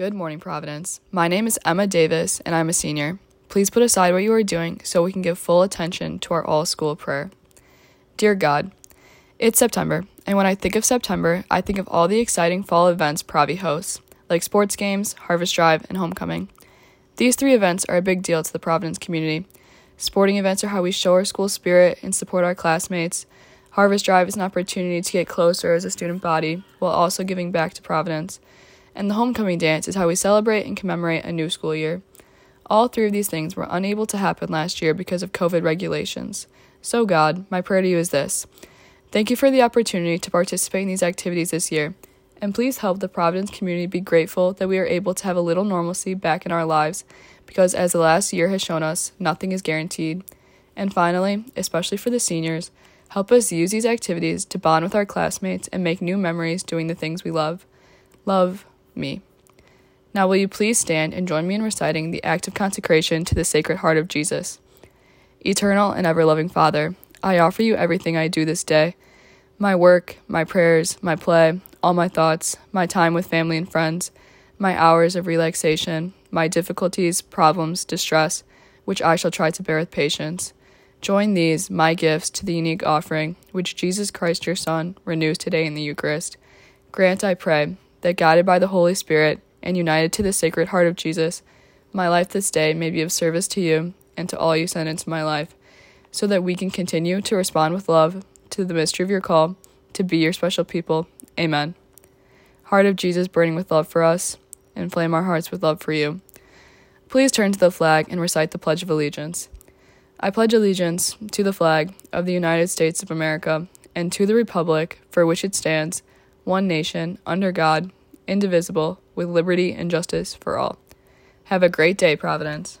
Good morning, Providence. My name is Emma Davis, and I'm a senior. Please put aside what you are doing so we can give full attention to our all school prayer. Dear God, it's September, and when I think of September, I think of all the exciting fall events Pravi hosts, like sports games, Harvest Drive, and Homecoming. These three events are a big deal to the Providence community. Sporting events are how we show our school spirit and support our classmates. Harvest Drive is an opportunity to get closer as a student body while also giving back to Providence. And the homecoming dance is how we celebrate and commemorate a new school year. All three of these things were unable to happen last year because of COVID regulations. So, God, my prayer to you is this Thank you for the opportunity to participate in these activities this year, and please help the Providence community be grateful that we are able to have a little normalcy back in our lives because, as the last year has shown us, nothing is guaranteed. And finally, especially for the seniors, Help us use these activities to bond with our classmates and make new memories doing the things we love. Love me. Now, will you please stand and join me in reciting the act of consecration to the Sacred Heart of Jesus? Eternal and ever loving Father, I offer you everything I do this day my work, my prayers, my play, all my thoughts, my time with family and friends, my hours of relaxation, my difficulties, problems, distress, which I shall try to bear with patience. Join these, my gifts, to the unique offering which Jesus Christ your Son renews today in the Eucharist. Grant, I pray, that guided by the Holy Spirit and united to the Sacred Heart of Jesus, my life this day may be of service to you and to all you send into my life, so that we can continue to respond with love to the mystery of your call to be your special people. Amen. Heart of Jesus burning with love for us, inflame our hearts with love for you. Please turn to the flag and recite the Pledge of Allegiance. I pledge allegiance to the flag of the United States of America and to the republic for which it stands, one nation, under God, indivisible, with liberty and justice for all. Have a great day, Providence.